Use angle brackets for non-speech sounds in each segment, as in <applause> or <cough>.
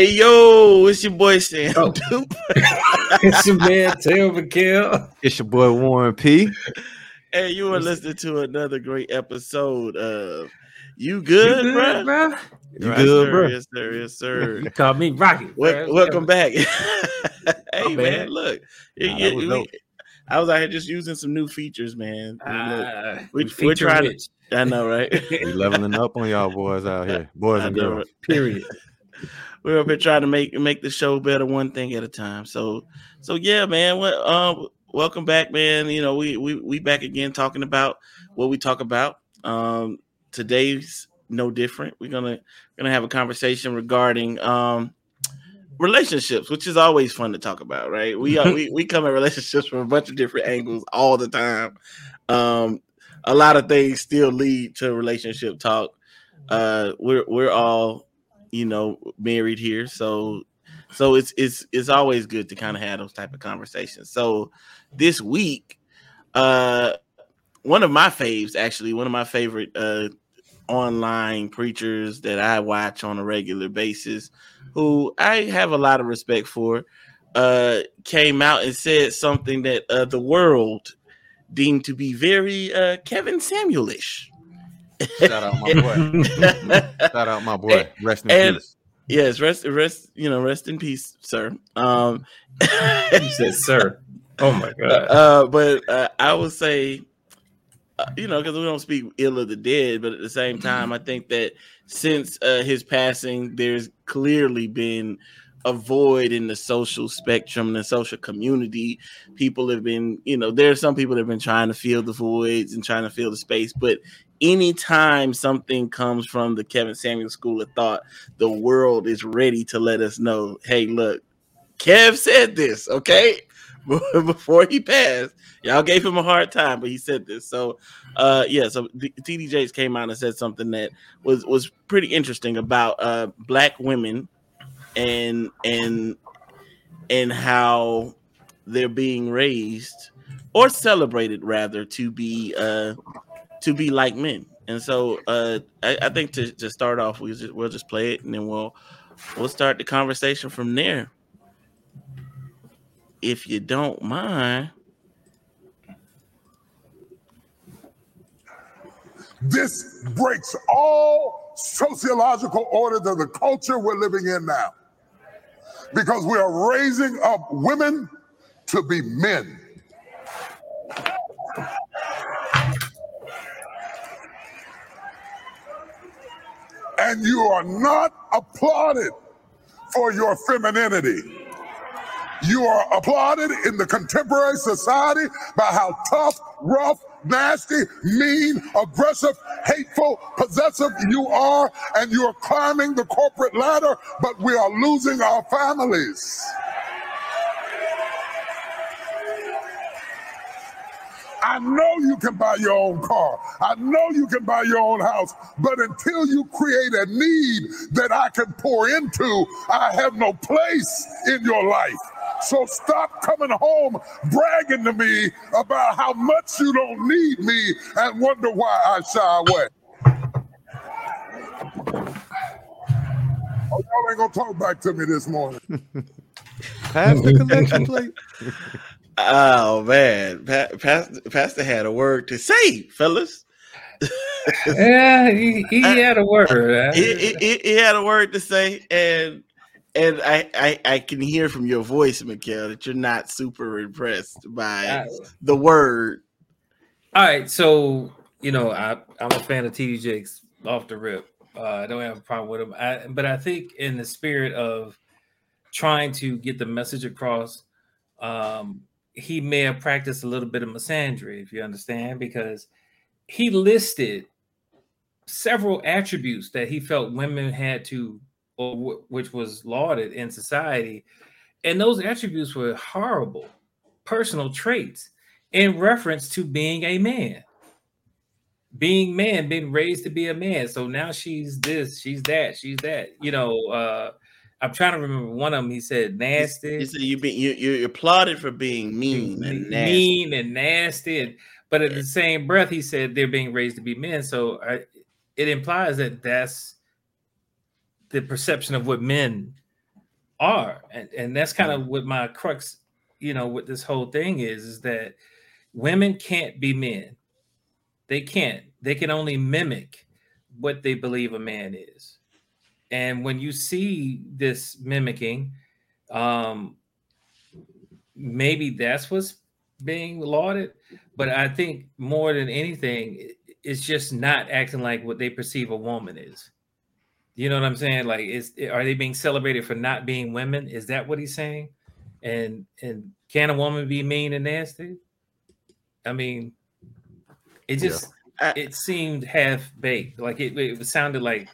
Hey yo, it's your boy Sam. Oh. it's your man Tail McKill. It's your boy Warren P. Hey, you are listening to another great episode of You Good, You bruh? bro? You Right, good, sir, bro? Yes, sir. Yes, sir. You call me Rocky. Wel- bro. welcome back. <laughs> hey My man, bad. look, Nah, you- was we- I was out here just using some new features, man. Look, Ah, we- we we're feature trying to- rich, I know, right? We leveling up on y'all boys out here, <laughs> boys I and know, girls. right? Period. <laughs> We're up here trying to make make the show better one thing at a time. So, so yeah, man. What? Um, welcome back, man. You know, we we we back again talking about what we talk about. Um, today's no different. We're gonna gonna have a conversation regarding um relationships, which is always fun to talk about, right? We are, we we come at relationships from a bunch of different angles all the time. Um, a lot of things still lead to relationship talk. Uh, we're we're all you know married here. So so it's it's it's always good to kind of have those type of conversations. So this week uh one of my faves actually one of my favorite uh online preachers that i watch on a regular basis who i have a lot of respect for uh came out and said something that uh the world deemed to be very uh kevin samuelish Shout out my boy. <laughs> Shout out my boy. Rest in and- peace. Yes, rest, rest, you know, rest in peace, sir. Um, You said, sir. Oh my god. <laughs> uh, but uh, I would say, uh, you know, because we don't speak ill of the dead, but at the same time, I think that since uh, his passing, there's clearly been a void in the social spectrum and the social community. People have been, you know, there are some people that have been trying to fill the voids and trying to fill the space, but anytime something comes from the Kevin Samuels School of Thought, the world is ready to let us know, hey, look, Kev said this, okay? <laughs> Before he passed, y'all gave him a hard time, but he said this. So, uh, yeah. So TD Jakes came out and said something that was was pretty interesting about uh black women and and and how they're being raised or celebrated rather to be uh to be like men. And so uh I, I think to, to start off we just, we'll just play it and then we'll we'll start the conversation from there. If you don't mind. This breaks all sociological orders of the culture we're living in now. Because we are raising up women to be men. And you are not applauded for your femininity. You are applauded in the contemporary society by how tough, rough, nasty, mean, aggressive, hateful, possessive you are, and you are climbing the corporate ladder, but we are losing our families. I know you can buy your own car. I know you can buy your own house. But until you create a need that I can pour into, I have no place in your life. So stop coming home bragging to me about how much you don't need me and wonder why I shy away. Oh, y'all ain't gonna talk back to me this morning. <laughs> Pass the collection plate. <laughs> Oh man, pa- Pastor, Pastor had a word to say, fellas. yeah, he, he <laughs> had a word. he, he- he- had a word to say, and and I, I I can hear from your voice, Mikhail, that you're not super impressed by the word. All right, so you know, I, I'm a fan of TD Jakes off the rip. Uh, I don't have a problem with him, I, but I think in the spirit of trying to get the message across, um, he may have practiced a little bit of misandry, if you understand, because he listed several attributes that he felt women had to, or w- which was lauded in society, and those attributes were horrible personal traits in reference to being a man. Being man, being raised to be a man. So now she's this, she's that, she's that. You know, uh I'm trying to remember one of them. He said nasty, You said you be you you're applauded for being mean and nasty. mean and nasty, and but at the same breath, he said they're being raised to be men. So I, it implies that that's the perception of what men are, and, and that's kind of what my crux, you know, what this whole thing is, is that women can't be men. They can't. They can only mimic what they believe a man is. And when you see this mimicking, um, maybe that's what's being lauded. But I think more than anything, it's just not acting like what they perceive a woman is. You know what I'm saying? Like, is are they being celebrated for not being women? Is that what he's saying? And and can a woman be mean and nasty? I mean, it just yeah. it seemed half baked. Like it, it sounded like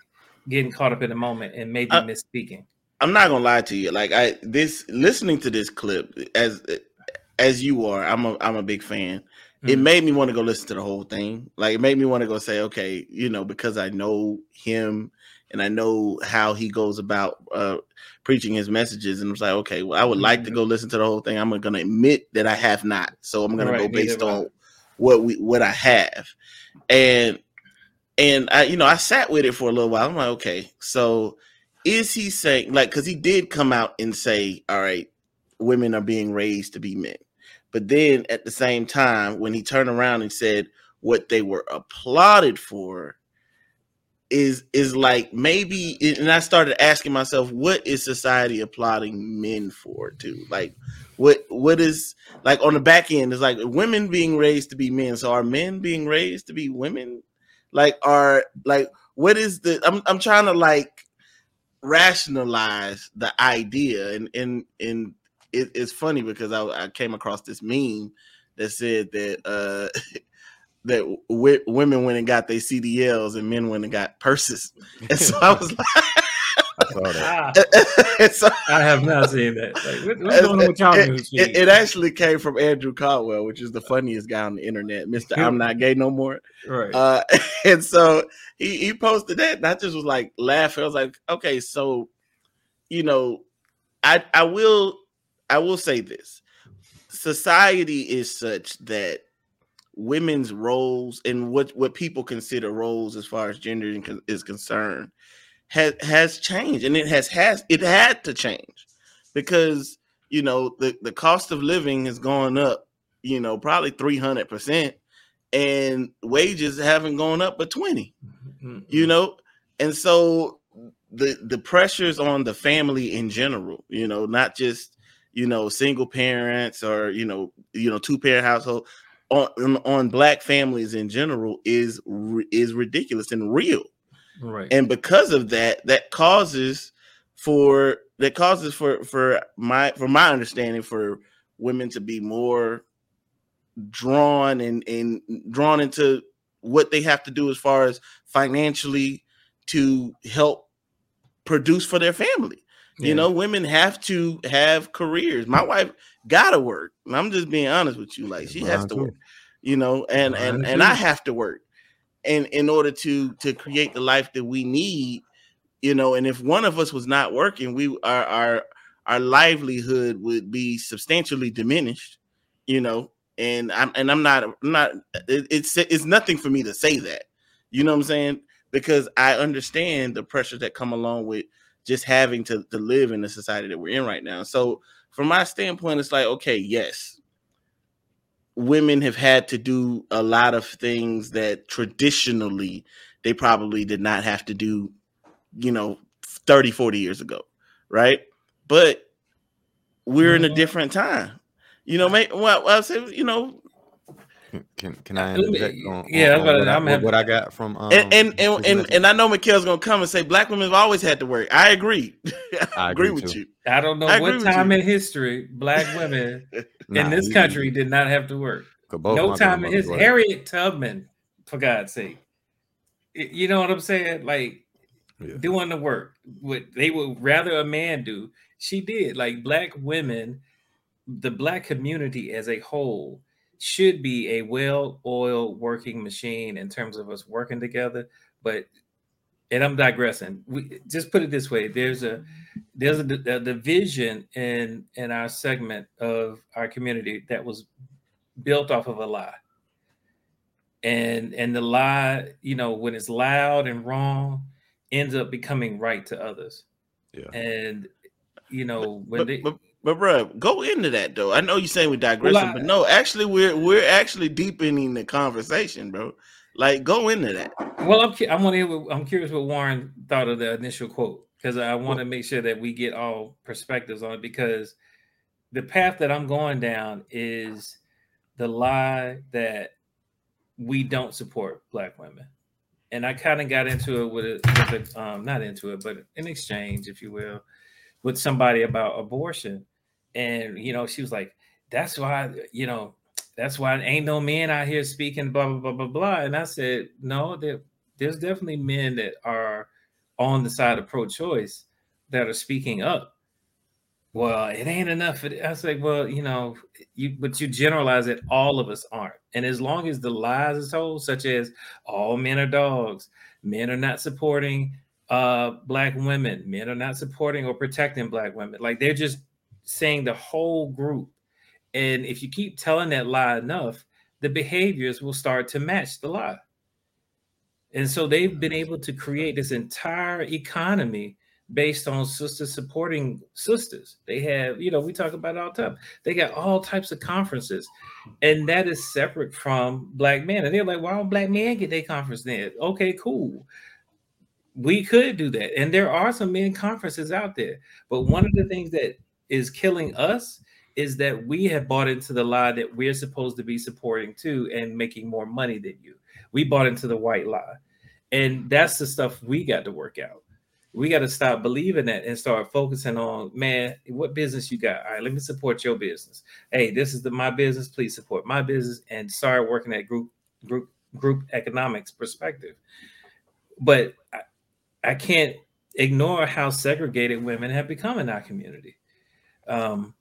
getting caught up in the moment and maybe uh, misspeaking. I'm not gonna lie to you. Like I this listening to this clip as as you are, I'm a I'm a big fan. Mm-hmm. It made me want to go listen to the whole thing. Like it made me want to go say, okay, you know, because I know him and I know how he goes about uh, preaching his messages, and I was like, okay, well, I would like to mm-hmm. go listen to the whole thing. I'm going to admit that I have not, so I'm going right, to go based on what we what I have, and and I, you know, I sat with it for a little while. I'm like, okay, so is he saying like because he did come out and say, all right, women are being raised to be men, but then at the same time, when he turned around and said what they were applauded for is is like maybe and I started asking myself what is society applauding men for too? Like what what is like on the back end is like women being raised to be men. So are men being raised to be women like are like what is the I'm I'm trying to like rationalize the idea and and and it, it's funny because I, I came across this meme that said that uh <laughs> that w- women went and got their CDLs and men went and got purses. And so I was like, <laughs> I, ah. <laughs> so, I have not seen that. Like, what's going on with y'all it, it, it, actually came from Andrew Caldwell, which is the funniest guy on the internet, Mister I'm Not Gay No More. Right. Uh, <laughs> and so he he posted that, and I just was like laughing. I was like, okay, so you know, I I will I will say this: society is such that women's roles and what what people consider roles as far as gender is concerned has has changed and it has has it had to change because you know the the cost of living has gone up you know probably 300% and wages haven't gone up but 20 mm-hmm. you know and so the the pressures on the family in general you know not just you know single parents or you know you know two parent household on on black families in general is is ridiculous and real right and because of that that causes for that causes for for my for my understanding for women to be more drawn and and drawn into what they have to do as far as financially to help produce for their family yeah. you know women have to have careers my wife gotta work. I'm just being honest with you. Like she has to work, you know, and and and I have to work, and in order to to create the life that we need, you know, and if one of us was not working, we our our our livelihood would be substantially diminished, you know. And I'm and I'm not not it, it's it's nothing for me to say that, you know what I'm saying? Because I understand the pressures that come along with just having to, to live in the society that we're in right now. So from my standpoint, it's like, okay, yes, women have had to do a lot of things that traditionally they probably did not have to do, you know, 30, 40 years ago, right? But we're in a mm-hmm. different time. You know, well, I say, you know, can can I interject on, yeah, on, but what, I'm I, what I got from um, and and and, and, and I know Mikhail's gonna come and say black women have always had to work. I agree. <laughs> I, I agree, agree with you. I don't know I what time in history black women <laughs> nah, in this country did not have to work. No time in his Harriet Tubman, for God's sake. You know what I'm saying? Like yeah. doing the work. What they would rather a man do. She did. Like black women, the black community as a whole should be a well-oiled working machine in terms of us working together. But and I'm digressing. We just put it this way: there's a there's a, a division in in our segment of our community that was built off of a lie. And and the lie, you know, when it's loud and wrong, ends up becoming right to others. Yeah. And you know, when But, they but, but bro, go into that though. I know you're saying we're digressing, Well, I- but no, actually, we're we're actually deepening the conversation, bro. Like, go into that. Well, I'm I want to I'm curious what Warren thought of the initial quote because I want to make sure that we get all perspectives on it because the path that I'm going down is the lie that we don't support black women. And I kind of got into it with a, with a um, not into it, but an exchange, if you will, with somebody about abortion. And you know, she was like, "That's why, you know, that's why ain't no men out here speaking blah blah blah blah blah. And I said, no, there, there's definitely men that are on the side of pro-choice that are speaking up. Well, it ain't enough. I was like, well, you know, you but you generalize that all of us aren't. And as long as the lies are told, such as all men are dogs, men are not supporting uh black women, men are not supporting or protecting black women, like they're just saying the whole group and if you keep telling that lie enough, the behaviors will start to match the lie. And so they've been mm-hmm. able to create this entire economy based on sisters supporting sisters. They have, you know, we talk about it all the time. They got all types of conferences, and that is separate from black men. And they're like, why don't black men get their conference then? Okay, cool. We could do that. And there are some men conferences out there. But one of the things that is killing us is that we have bought into the lie that we're supposed to be supporting too and making more money than you. We bought into the white lie. And that's the stuff we got to work out. We got to stop believing that and start focusing on, man, what business you got? All right, let me support your business. Hey, this is the my business. Please support my business and start working at group group group economics perspective. But I, I can't ignore how segregated women have become in our community. Um,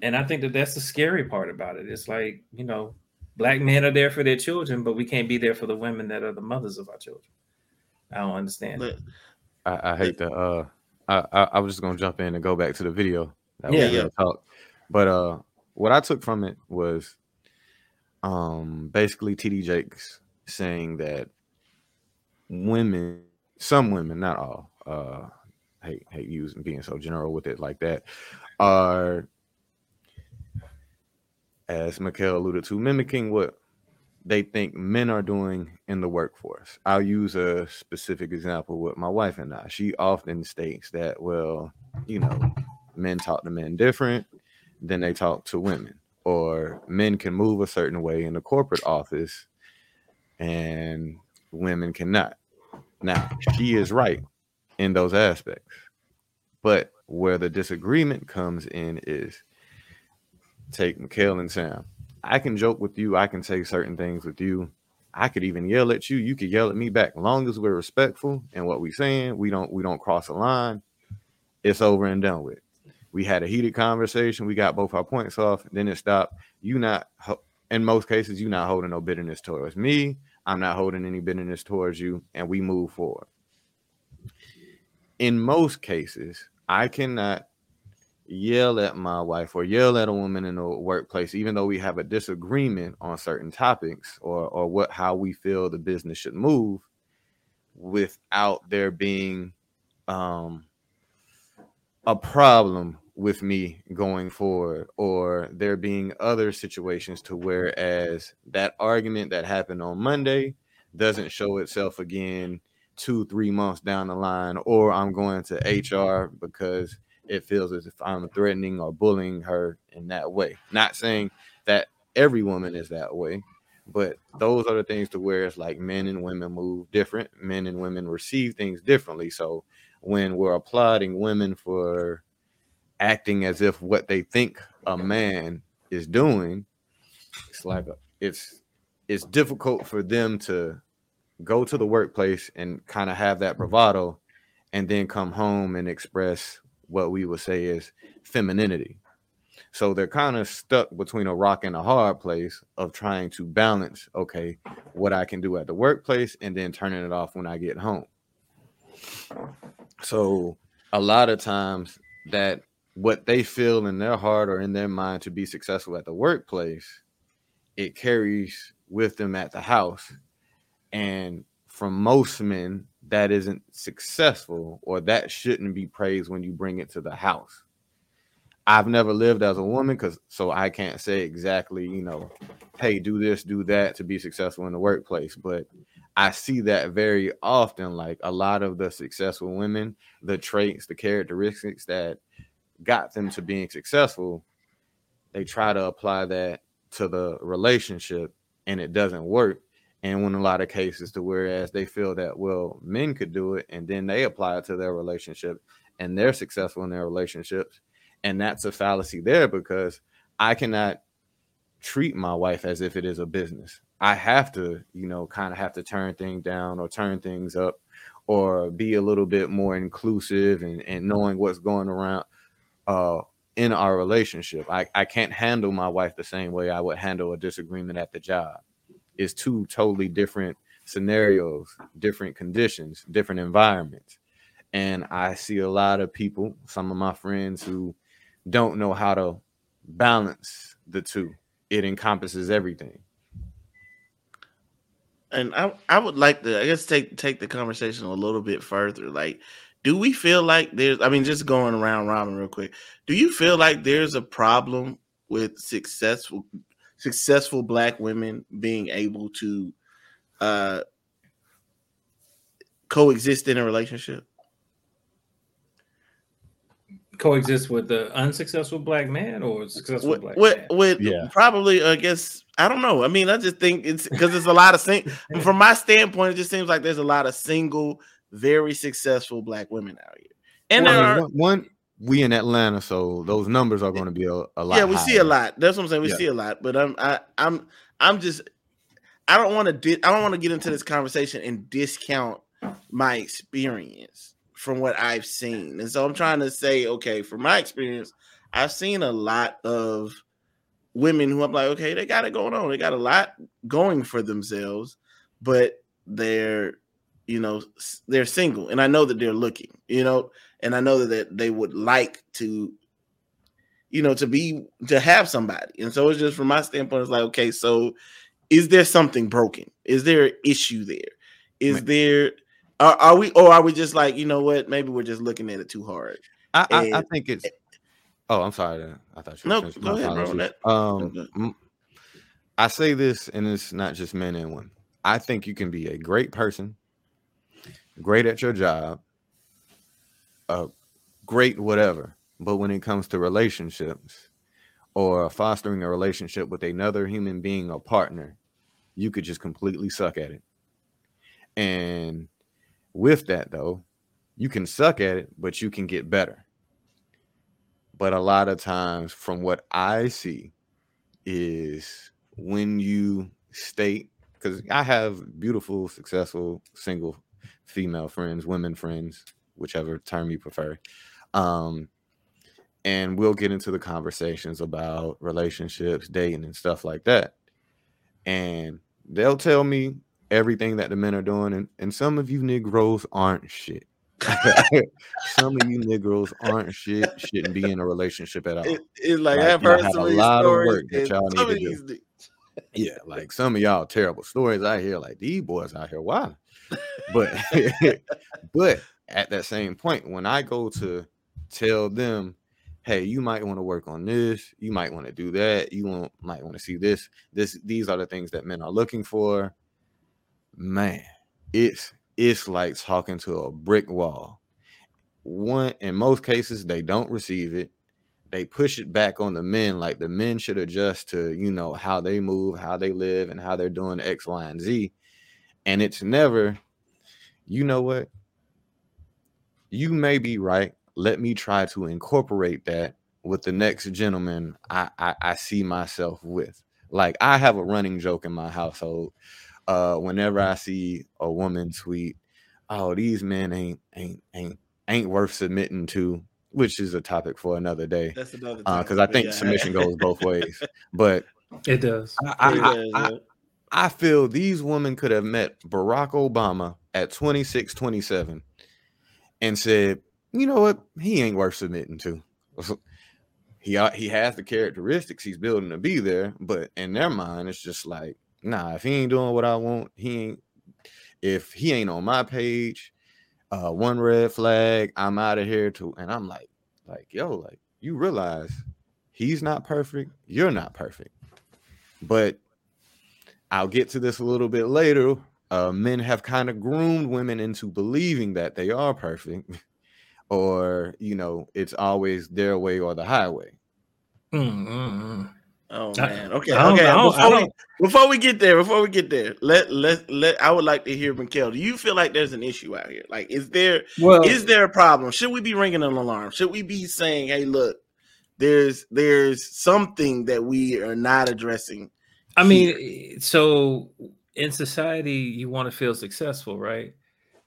and I think that that's the scary part about it. It's like, you know, black men are there for their children, but we can't be there for the women that are the mothers of our children. I don't understand. But I, I hate to uh I, I I was just gonna jump in and go back to the video that Yeah. we yeah. talk. But uh what I took from it was um basically TD Jakes saying that women, some women, not all, uh hate hate using being so general with it like that, are as Mikhail alluded to, mimicking what they think men are doing in the workforce. I'll use a specific example with my wife and I. She often states that, well, you know, men talk to men different than they talk to women, or men can move a certain way in the corporate office and women cannot. Now, she is right in those aspects. But where the disagreement comes in is take Mikhail and Sam. I can joke with you. I can say certain things with you. I could even yell at you. You could yell at me back. Long as we're respectful and what we're saying, we don't we don't cross a line. It's over and done with. We had a heated conversation. We got both our points off. Then it stopped. You not in most cases, you not holding no bitterness towards me. I'm not holding any bitterness towards you, and we move forward. In most cases, I cannot yell at my wife or yell at a woman in the workplace, even though we have a disagreement on certain topics or or what how we feel the business should move, without there being um, a problem with me going forward, or there being other situations to whereas that argument that happened on Monday doesn't show itself again two three months down the line, or I'm going to HR because it feels as if I'm threatening or bullying her in that way. Not saying that every woman is that way, but those are the things to where it's like men and women move different, men and women receive things differently. So when we're applauding women for acting as if what they think a man is doing, it's like a, it's it's difficult for them to go to the workplace and kind of have that mm-hmm. bravado and then come home and express what we would say is femininity. So they're kind of stuck between a rock and a hard place of trying to balance, okay, what I can do at the workplace and then turning it off when I get home. So a lot of times that what they feel in their heart or in their mind to be successful at the workplace, it carries with them at the house. And from most men, that isn't successful or that shouldn't be praised when you bring it to the house. I've never lived as a woman because so I can't say exactly, you know, hey, do this, do that to be successful in the workplace. But I see that very often. Like a lot of the successful women, the traits, the characteristics that got them to being successful, they try to apply that to the relationship and it doesn't work. And when a lot of cases to whereas they feel that well men could do it and then they apply it to their relationship and they're successful in their relationships and that's a fallacy there because I cannot treat my wife as if it is a business. I have to, you know, kind of have to turn things down or turn things up or be a little bit more inclusive and, and knowing what's going around uh in our relationship. I, I can't handle my wife the same way I would handle a disagreement at the job. It's two totally different scenarios, different conditions, different environments. And I see a lot of people, some of my friends who don't know how to balance the two. It encompasses everything. And I, I would like to, I guess, take take the conversation a little bit further. Like, do we feel like there's? I mean, just going around robin real quick. Do you feel like there's a problem with successful successful black women being able to uh coexist in a relationship? coexist with the unsuccessful black man or successful with, black with, man? with Yeah. probably I guess I don't know. I mean, I just think it's because there's a lot of sing- <laughs> from my standpoint, it just seems like there's a lot of single, very successful black women out here. And Well, there I are one, one, we in Atlanta, so those numbers are going to be a, a lot. yeah, we see a lot. That's what I'm saying. We Yeah. see a lot, but I'm I, I'm I'm just I don't want to di- I don't want to get into this conversation and discount my experience from what I've seen. And so I'm trying to say, okay, from my experience, I've seen a lot of women who I'm like, okay, they got it going on. They got a lot going for themselves, but they're you know they're single and I know that they're looking, you know, and I know that they would like to you know, to be to have somebody. And so it's just from my standpoint, it's like, okay, so is there something broken? Is there an issue there? Is Man. there are, are we or are we just like, you know what, maybe we're just looking at it too hard? I, I, I think it's. Oh, I'm sorry. I thought you. No, were finished. go My ahead, bro. That- Um, I say this, and it's not just men and women. I think you can be a great person, great at your job, a great whatever. But when it comes to relationships or fostering a relationship with another human being or partner, you could just completely suck at it. And with that, though, you can suck at it, but you can get better. But a lot of times, from what I see, is when you state, because I have beautiful, successful, single female friends, women friends, whichever term you prefer. Um, and we'll get into the conversations about relationships, dating, and stuff like that. And they'll tell me everything that the men are doing, and, and some of you Negroes aren't shit. <laughs> some of you Negroes aren't shit, shouldn't be in a relationship at all. It- it's like, Like, I've heard some a lot of work that y'all need to do. these Yeah, <laughs> like some of y'all terrible stories I hear, like these boys out here, why? But <laughs> but at that same point, when I go to tell them, hey, you might want to work on this, you might want to do that, you want might want to see this, this, these are the things that men are looking for. Man, it's it's like talking to a brick wall. One in most cases, they don't receive it they push it back on the men like the men should adjust to you know how they move how they live and how they're doing x y and z and it's never you know what you may be right let me try to incorporate that with the next gentleman i i, I see myself with like i have a running joke in my household uh whenever i see a woman tweet oh these men ain't ain't ain't ain't worth submitting to which is a topic for another day That's another because topic, I think yeah. submission goes both ways. <laughs> But It does. I, I, It does, I, yeah. I feel these women could have met Barack Obama at 26, 27 and said, you know what? He ain't worth submitting to. <laughs> He, he has the characteristics he's building to be there, but in their mind, it's just like, nah, if he ain't doing what I want, he ain't, if he ain't on my page, uh, one red flag, I'm out of here too. And I'm like, like, yo, like, you realize he's not perfect, you're not perfect. But I'll get to this a little bit later. Uh, men have kind of groomed women into believing that they are perfect, <laughs> or you know, it's always their way or the highway. Mm-hmm. Oh man. Okay. Okay. I don't- I before, we, before we get there, before we get there, let let let. I would like to hear from Kel. Do you feel like there's an issue out here? Like, is there Well, is there a problem? Should we be ringing an alarm? Should we be saying, "Hey, look, there's there's something that we are not addressing"? I mean, so in society, you want to feel successful, right?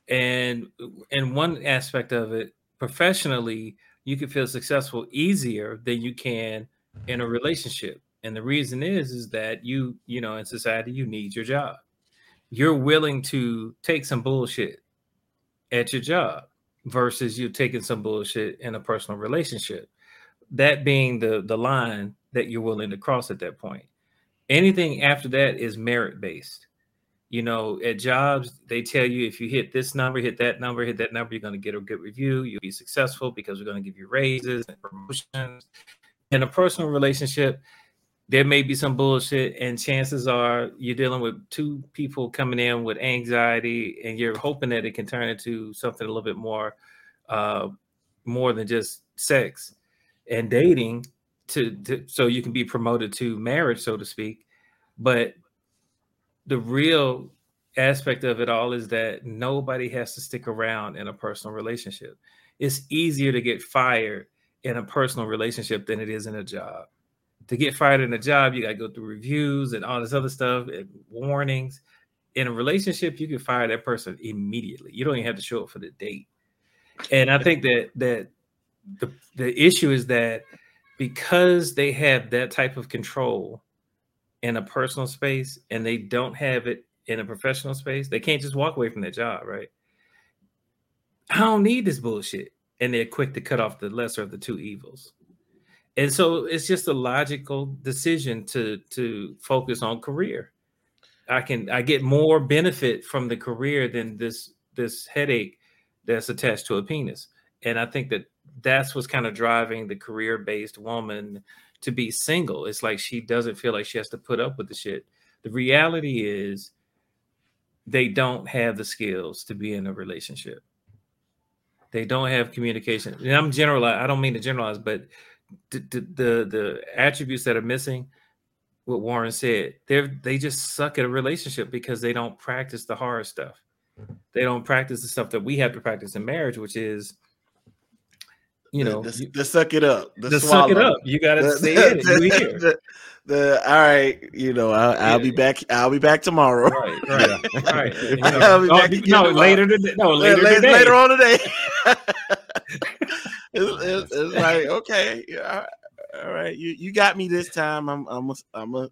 And and one aspect of it, professionally, you can feel successful easier than you can in a relationship. And the reason is is that you, you know, in society, you need your job. You're willing to take some bullshit at your job versus you taking some bullshit in a personal relationship. That being the the line that you're willing to cross at that point anything after that is merit based you know at jobs they tell you if you hit this number hit that number hit that number you're going to get a good review you'll be successful because we're going to give you raises and promotions in a personal relationship there may be some bullshit and chances are you're dealing with two people coming in with anxiety and you're hoping that it can turn into something a little bit more uh more than just sex and dating to, to so you can be promoted to marriage, so to speak. But the real aspect of it all is that nobody has to stick around in a personal relationship. It's easier to get fired in a personal relationship than it is in a job. To get fired in a job, you got to go through reviews and all this other stuff and warnings. In a relationship, you can fire that person immediately. You don't even have to show up for the date. And I think that that the the issue is that because they have that type of control in a personal space and they don't have it in a professional space, they can't just walk away from their job, right? I don't need this bullshit. And they're quick to cut off the lesser of the two evils. And so it's just a logical decision to to focus on career. I can I get more benefit from the career than this this headache that's attached to a penis. And I think that that's what's kind of driving the career based woman to be single. It's like she doesn't feel like she has to put up with the shit. The reality is they don't have the skills to be in a relationship. They don't have communication. And I'm general. I don't mean to generalize, but the, the the the attributes that are missing, what Warren said, they're they just suck at a relationship because they don't practice the hard stuff. They don't practice the stuff that we have to practice in marriage, which is you know, the, you- the suck it up, the, to suck it up. You got to The, say <laughs> it. and you hear. the, the- all right, you know, I'll, I'll be back. I'll be back tomorrow. Right, <laughs> right, right. <laughs> You know, I'll be oh, back again no, later today. No, later, later, today. later on today. it's, it's, it's like okay, yeah, all right, you you got me this time. I'm I'm a, I'm a,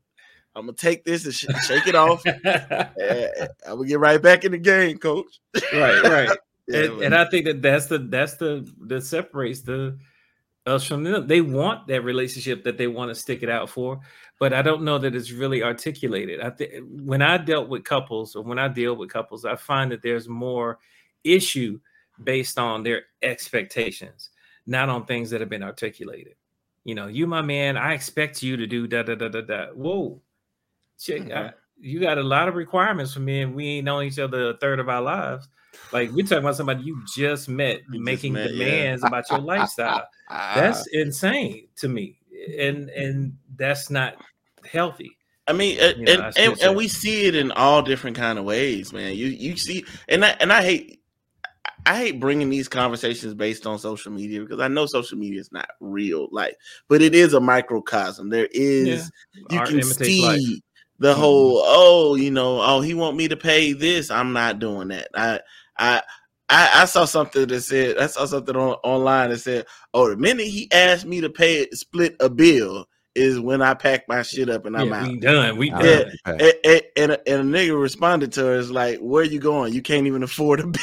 I'm gonna take this and sh- shake it off. Eh, I will get right back in the game, coach. right, right. Yeah, and, and I think that that's the that's the that separates the us from them. They want that relationship that they want to stick it out for, but I don't know that it's really articulated. I think when I dealt with couples or when I deal with couples, I find that there's more issue based on their expectations, not on things that have been articulated. You know, you my man, I expect you to do da da da da da. Whoa, chick, I- Mhm. you got a lot of requirements from me, and we ain't known each other a third of our lives. Like we're talking about somebody you just met You just making met, yeah. demands about your lifestyle. That's <laughs> insane to me, and and that's not healthy. I mean, and, You know, and, I and, and we see it in all different kind of ways, man. You you see, and I and I hate I hate bringing these conversations based on social media because I know social media is not real life, but it is a microcosm. There is you Art can see life. the Mhm. whole oh you know oh he want me to pay this i'm not doing that i i i, I saw something that said i saw something on, online that said oh the minute he asked me to pay split a bill is when i pack my shit up and i'm Yeah, out we done. We I done. Yeah. like the pack. and, and, and, a, and a nigga responded to her is like where you going you can't even afford a bill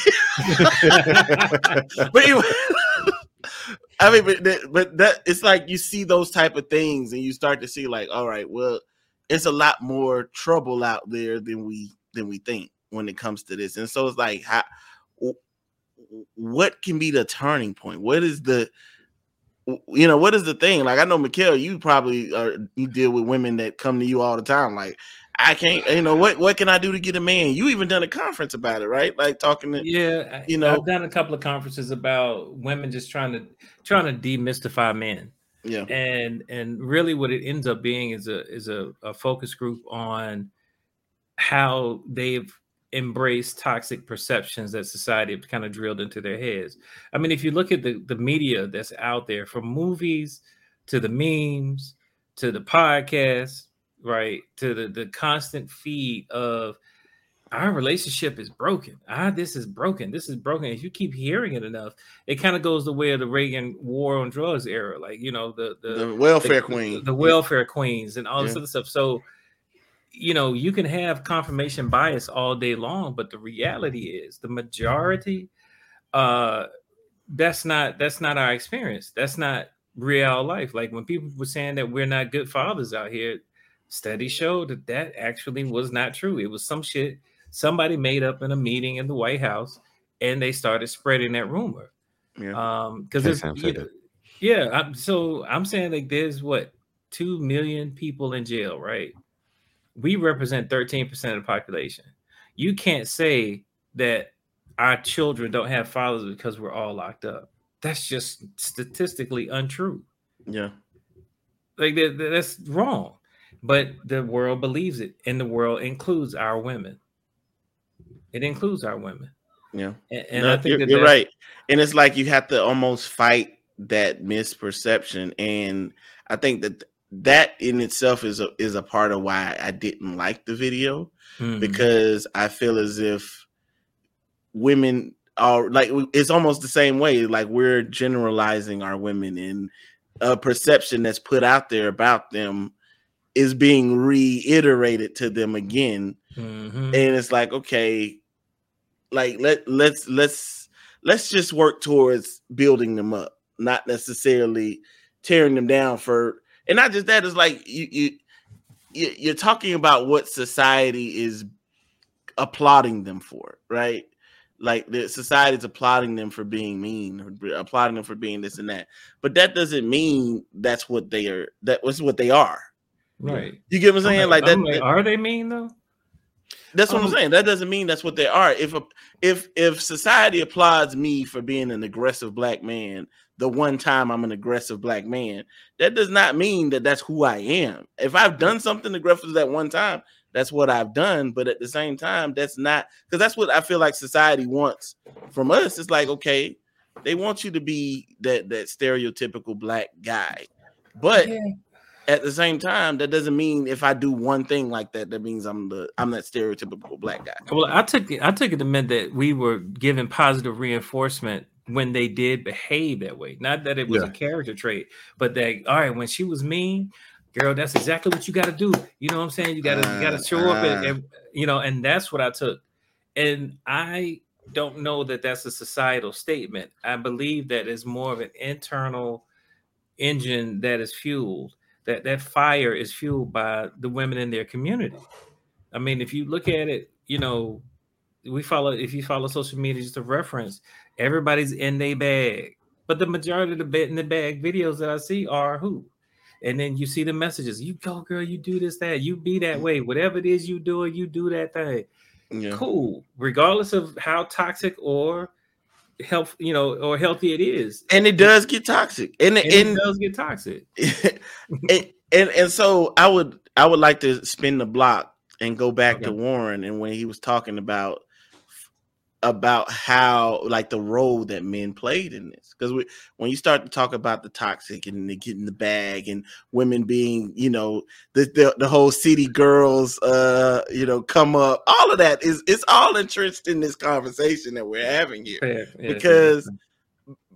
but you, <laughs> I mean, but that, but that it's like you see those type of things, and you start to see like, all right, well, it's a lot more trouble out there than we than we think when it comes to this, and so it's like, how, what can be the turning point? What is the you know what is the thing? Like I know Mikhail, you probably are you deal with women that come to you all the time. Like I can't, you know what? What can I do to get a man? You even done a conference about it, right? Like talking to yeah, you know, I've done a couple of conferences about women just trying to trying to demystify men. yeah, and and really what it ends up being is a is a, a focus group on how they've embraced toxic perceptions that society have kind of drilled into their heads. I mean, if you look at the, the media that's out there, from movies to the memes to the podcast, right, to the, the constant feed of our relationship is broken. Ah, this is broken. This is broken. If you keep hearing it enough, it kind of goes the way of the Reagan war on drugs era, like you know the the, the welfare the, queen, the welfare queens, and all this other stuff. So, you know, you can have confirmation bias all day long, but the reality is the majority, uh, that's not that's not our experience. That's not real life. Like when people were saying that we're not good fathers out here, studies showed that that actually was not true. It was some shit somebody made up in a meeting in the White House, and they started spreading that rumor. yeah, Um, because it's you know, yeah. I'm, so I'm saying like there's what two million people in jail, right? We represent 13 percent of the population. You can't say that our children don't have fathers because we're all locked up. That's just statistically untrue. yeah, Like that, that- that's wrong. But the world believes it, and the world includes our women. It includes our women, yeah. and, and No, I think you're, that you're right, and it's like you have to almost fight that misperception, and I think that that in itself is a is a part of why I didn't like the video Mhm. because I feel as if women are like it's almost the same way. Like we're generalizing our women, and a perception that's put out there about them is being reiterated to them again Mhm. and it's like okay like let let's let's let's just work towards building them up not necessarily tearing them down for and not just that it's like you you you- you're talking about what society is applauding them for right like the society's applauding them for being mean or applauding them for being this and that but that doesn't mean that's what they are that was what they are right. you get what i'm saying I'm like that I'm like, are they mean though? that's what I'm Um, saying. That doesn't mean that's what they are. If a, if if society applauds me for being an aggressive black man, the one time I'm an aggressive black man, that does not mean that that's who I am. If I've done something aggressive that one time, that's what I've done. But at the same time, that's not because that's what I feel like society wants from us. It's like okay, they want you to be that that stereotypical black guy, but at the same time, that doesn't mean if I do one thing like that, that means I'm the I'm that stereotypical black guy. Well, I took it, I took it to mean that we were given positive reinforcement when they did behave that way. Not that it was a character trait, but that all right, when she was mean, girl, that's exactly what you got to do. You know what I'm saying? You gotta you gotta Uh, show up and, uh. and you know, and that's what I took. And I don't know that that's a societal statement. I believe that is more of an internal engine that is fueled. That that fire is fueled by the women in their community. I mean, if you look at it, you know, we follow if you follow social media just a reference, everybody's in their bag. But the majority of the bed in the bag videos that I see are who? And then you see the messages. You go, girl, you do this, that, you be that way. Whatever it is you do, you do that thing. Yeah. Cool. Regardless of how toxic or health, you know, or healthy it is. And it does get toxic. And And and it does get toxic. <laughs> and, and and so I would I would like to spin the block and go back to Warren and when he was talking about about how like the role that men played in this because we, when you start to talk about the toxic and the getting the bag and women being you know the, the the whole city girls uh you know come up all of that is it's all entrenched in this conversation that we're having here Fair. Yeah, because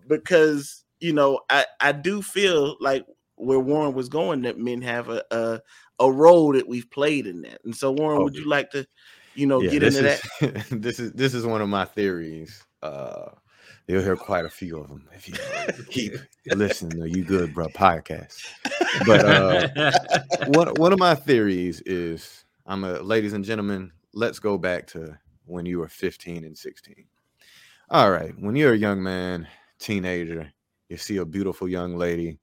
because you know I I do feel like where Warren was going that men have a a, a role that we've played in that. And so Warren, Oh, would you like to you know Yeah, get into is, that? <laughs> this is this is one of my theories. Uh, you'll hear quite a few of them if you <laughs> keep listening to You Good Bro podcast. But uh, <laughs> one one of my theories is I'm a ladies and gentlemen, let's go back to when you were 15 and 16. All right, when you're a young man, teenager, you see a beautiful young lady,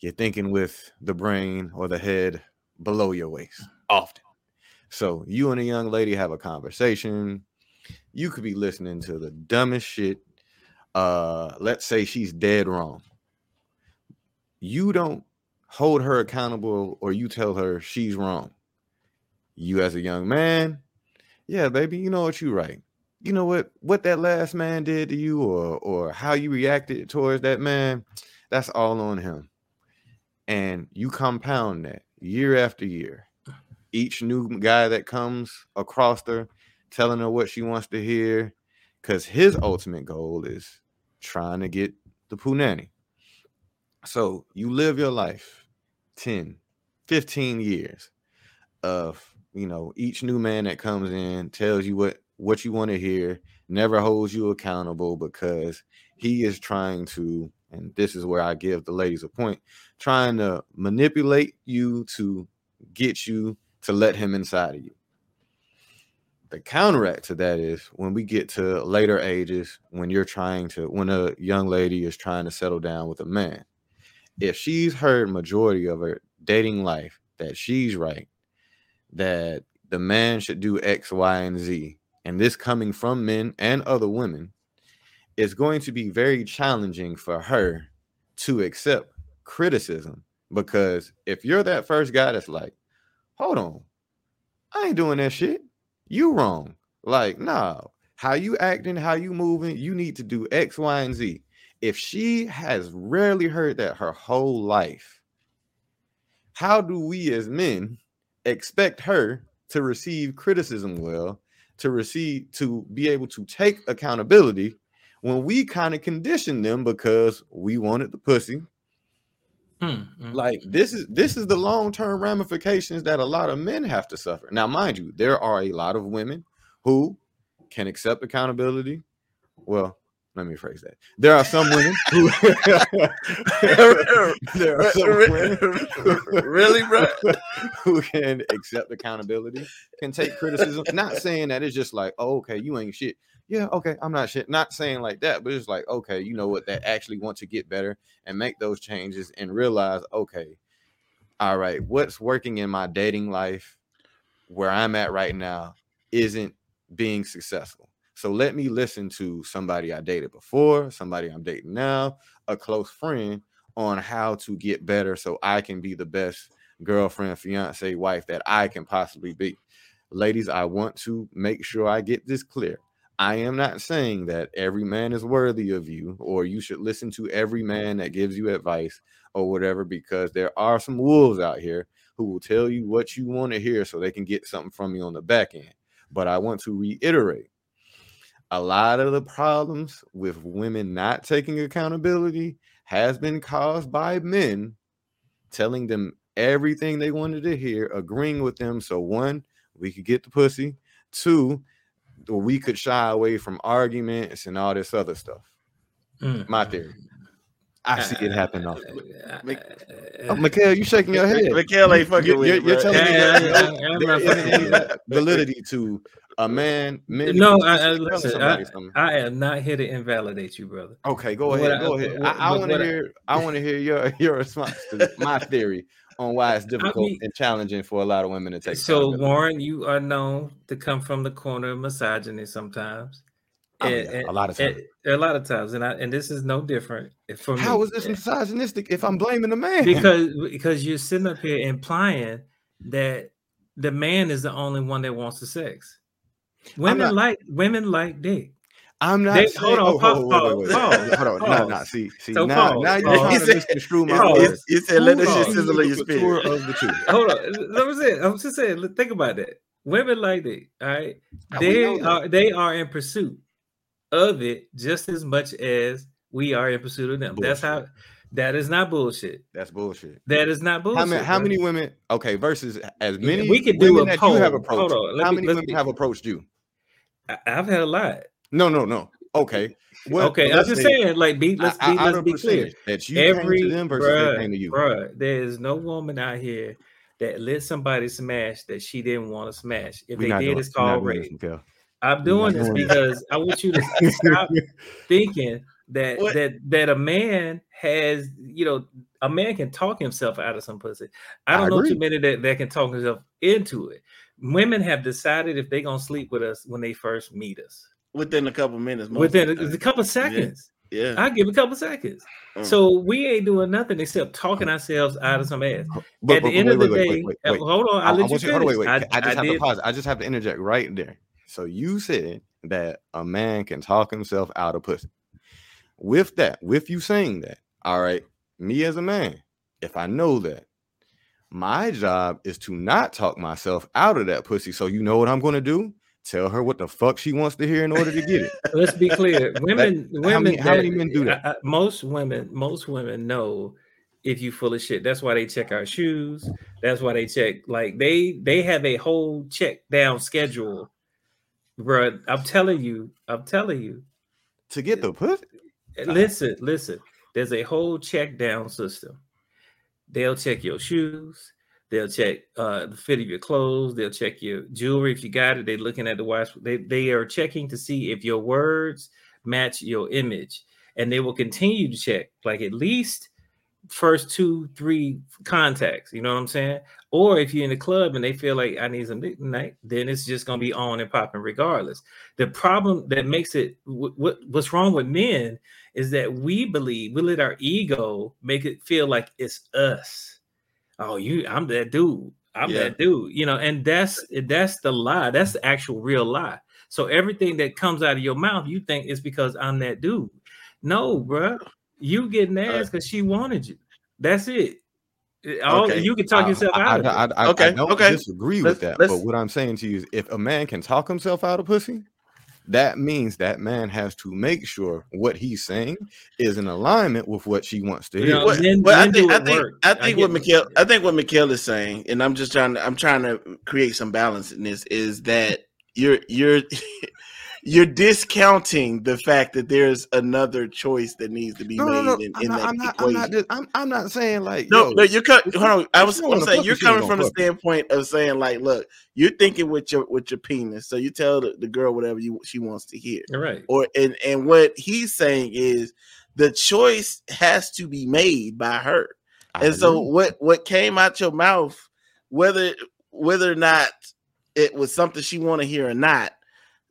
you're thinking with the brain or the head below your waist often. So you and a young lady have a conversation. You could be listening to the dumbest shit. Uh, let's say she's dead wrong. You don't hold her accountable or you tell her she's wrong. You as a young man, yeah, baby, you know what you right. You know what what that last man did to you or or how you reacted towards that man, that's all on him. And you compound that year after year. Each new guy that comes across her, telling her what she wants to hear, because his ultimate goal is trying to get the punani. So you live your life 10, 15 years of, you know, each new man that comes in tells you what what you want to hear, never holds you accountable because he is trying to and this is where I give the ladies a point, trying to manipulate you to get you to let him inside of you. The counteract to that is when we get to later ages, when you're trying to, when a young lady is trying to settle down with a man, if she's heard majority of her dating life that she's right, that the man should do X, Y, and Z, and this coming from men and other women, it's going to be very challenging for her to accept criticism because if you're that first guy that's like, hold on, I ain't doing that shit. You wrong. Like, nah, how you acting, how you moving, you need to do X, Y, and Z. If she has rarely heard that her whole life, how do we as men expect her to receive criticism well, to receive to be able to take accountability when we kind of conditioned them because we wanted the pussy. Mm, mm. Like this is this is the long-term ramifications that a lot of men have to suffer. Now, mind you, there are a lot of women who can accept accountability. Well, let me phrase that. There are some women who <laughs> there are some women <laughs> really, bro? <laughs> who can accept accountability, can take criticism. Not saying that it's just like, oh, okay, you ain't shit yeah, okay, I'm not shit. Not saying like that, but it's like, okay, you know what? That actually want to get better and make those changes and realize, okay, all right, what's working in my dating life where I'm at right now isn't being successful. So let me listen to somebody I dated before, somebody I'm dating now, a close friend on how to get better so I can be the best girlfriend, fiance, wife that I can possibly be. Ladies, I want to make sure I get this clear. I am not saying that every man is worthy of you or you should listen to every man that gives you advice or whatever, because there are some wolves out here who will tell you what you want to hear so they can get something from you on the back end. But I want to reiterate a lot of the problems with women not taking accountability has been caused by men telling them everything they wanted to hear, agreeing with them. So, one, we could get the pussy. Two, we could shy away from arguments and all this other stuff. Mm. My theory. I see it happen often. Uh, Oh, Mikhail, you shaking your head. Mikhail ain't fucking You're, with you're, you're telling me Yeah, that yeah, yeah, there I'm not is fucking some validity to a man. men No, I, I, listen, I. I am not here to invalidate you, brother. Okay, go What ahead. I- go ahead. what- I, I want to what I- hear. I want to hear your <laughs> your response to my theory on why it's difficult mean- and challenging for a lot of women to take. So. Warren, you are known to come from the corner of misogyny sometimes. Oh, And- and- a lot of and- times. a lot of times, and I, and this is no different for me. How is this misogynistic if I'm blaming the man? because because you're sitting up here implying that the man is the only one that wants the sex. Women not- like women like dick. I'm not They- saying. hold on, oh, pause, hold, wait, wait, wait. pause, Hold on. No, pause. no. See, see. So now, pause, now you're pause. trying to misconstrue my words. You said let this Hold shit sizzle in your The spirit. of the two. Hold on, that was it. I'm just saying. Think about that. Women like that. All right, Now, they are they are in pursuit of it just as much as we are in pursuit of them. That's how. That is not bullshit. That's bullshit. That is not bullshit. How many? How many women? Okay, versus as many. we could do a you have poll. approached. Hold on, let how me- many women have approached you? I, I've had a lot. No, no, no. Okay. What- okay, I'm just say, saying, like, be let's I- I- be let's be clear. that you Every came to them versus bruh, they came to you. bruh, there is no woman out here that let somebody smash that she didn't want to smash. If We they did, doing- it's called rape. Mikhail. I'm doing this because I want you to stop <laughs> thinking that What? that that a man has, you know, a man can talk himself out of some pussy. I I don't know agree. too many that, that can talk himself into it. Women have decided if they're gonna sleep with us when they first meet us. within a couple minutes. Within a, a couple seconds. yeah. I give a couple seconds. Mm. So we ain't doing nothing except talking ourselves out of some ass. But- At but the end wait, of the wait, wait, day, wait, wait, uh, wait. hold on, I, I'll I let you want you, hold on, wait, wait. I, I, just I have did- to pause. I just have to interject right there. So you said that a man can talk himself out of pussy. With that, with you saying that, all right, me as a man, if I know that, my job is to not talk myself out of that pussy. So you know what I'm going to do? Tell her what the fuck she wants to hear in order to get it. <laughs> let's be clear <laughs> women how women many- how many men do that? I- I- most women most women know if you full of shit that's why they check our shoes that's why they check like they they have a whole check down schedule Bruh, i'm telling you i'm telling you. To get the pussy? listen listen. There's a whole check down system. They'll check your shoes. They'll check uh the fit of your clothes. They'll check your jewelry if you got it. They're looking at the watch. They, they are checking to see if your words match your image. And they will continue to check like at least first two three contacts you know what i'm saying? Or if you're in the club and they feel like i need some night then it's just to be on and popping regardless. The problem that makes it what, what what's wrong with men is that we believe we let our ego make it feel like it's us. Oh you i'm that dude i'm Yeah. that dude you know and that's that's the lie that's the actual real lie. So everything that comes out of your mouth you think is because i'm that dude. No bruh. You getting ass because she wanted you that's it All, Okay. you can talk yourself I, out of it. I, I, I, Okay, I don't okay. disagree Let's- with that. let's- But what I'm saying to you is if a man can talk himself out of pussy, that means that man has to make sure what he's saying is in alignment with what she wants to You hear. know, What, men- what I think, do I think. I I think get what what Mikhail, I think what Mikhail is saying, and I'm just trying to, I'm trying to create some balance in this, is that you're, you're, <laughs> you're discounting the fact that there's another choice that needs to be no, made no, no. in, I'm in not, that I'm not, I'm not, just- I'm, I'm not saying like, No, yo, no, you're cut. if Hold on. I was, she I'm wanna saying you're you, she ain't coming from gonna the standpoint of saying like, look, you're thinking with your with your penis, so you tell the, the girl whatever you she wants to hear, All right. or and and what he's saying is the choice has to be made by her. I and so what what came out your mouth, whether whether or not it was something she want to hear or not,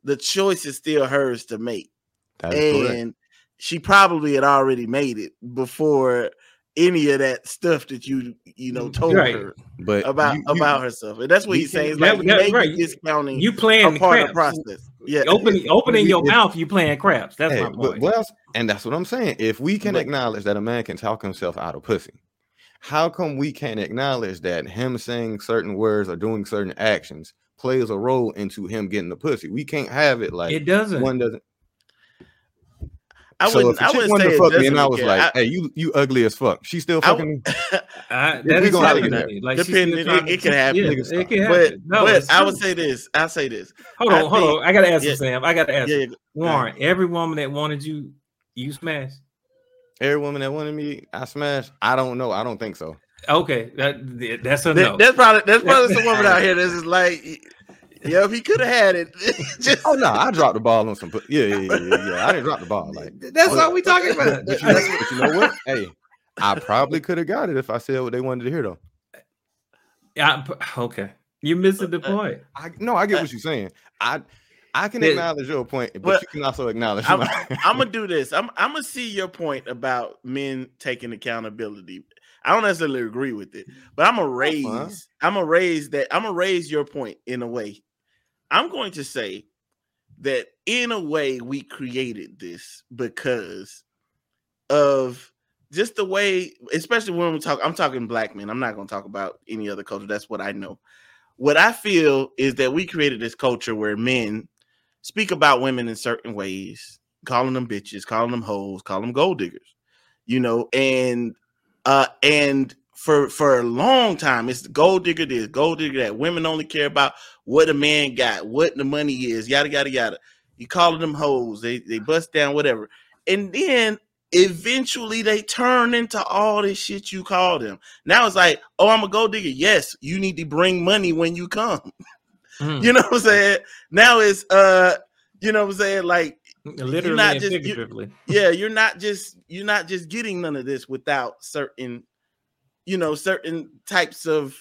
the choice is still hers to make That is correct. and she probably had already made it before any of that stuff that you you know Mm, told right. her But about you- you- about herself, and that's what he's saying. can- That- like that- maybe right. discounting You a playing part of the process. Yeah, Opening opening your If- mouth, you playing craps. That's Hey, my point. what else? And that's what I'm saying. If we can But- acknowledge that a man can talk himself out of pussy, how come we can't acknowledge that him saying certain words or doing certain actions plays a role into him getting the pussy? We can't have it like it doesn't. one doesn't. I so wouldn't. if a I chick wouldn't wanted say to fuck me and I was care. like, I- "Hey, you you ugly as fuck," she still I fucking me. <laughs> I, we that is gonna happening. have to it. me. Like Depending- still it- trying to- it can happen. Yeah, it can but happen. No, but I would say this. I'll say this. Hold I on, hold on. I gotta ask yeah. Sam. I gotta ask Yeah, yeah, Warren, every woman that wanted you, you smashed. Every woman that wanted me, I smashed. I don't know. I don't think so. Okay, that that's a There- no. There's probably there's probably some woman out here that's just <laughs> like, yeah, if he could have had it, <laughs> just Oh no, I dropped the ball on some. Yeah, yeah, yeah, yeah. yeah. I didn't drop the ball. Like, <laughs> that's all we talking about. but you, know, but you know what? Hey, I probably could have got it if I said what they wanted to hear though. Yeah, okay, you're missing the uh, point. I no, I get uh, what you're saying. I I can Yeah. acknowledge your point, but you can also acknowledge I'm. <laughs> I'm gonna do this. I'm I'm gonna see your point about men taking accountability. I don't necessarily agree with it, but I'm gonna raise. I'm gonna raise that. I'm gonna raise your point in a way. I'm going to say that in a way we created this because of just the way, especially when we talk. I'm talking black men. I'm not gonna talk about any other culture. That's what I know. What I feel is that we created this culture where men speak about women in certain ways, calling them bitches, calling them hoes, calling them gold diggers, you know, and uh and for for a long time it's gold digger this, gold digger that. Women only care about what a man got, what the money is, yada yada yada. You calling them hoes, they they bust down, whatever. And then eventually they turn into all this shit you call them. Now it's like, oh, I'm a gold digger. Yes, you need to bring money when you come. <laughs> Mm. You know what I'm saying? Now it's uh, you know what I'm saying? Like, Literally not just- you- figuratively. yeah, you're not just you're not just getting none of this without certain, you know, certain types of,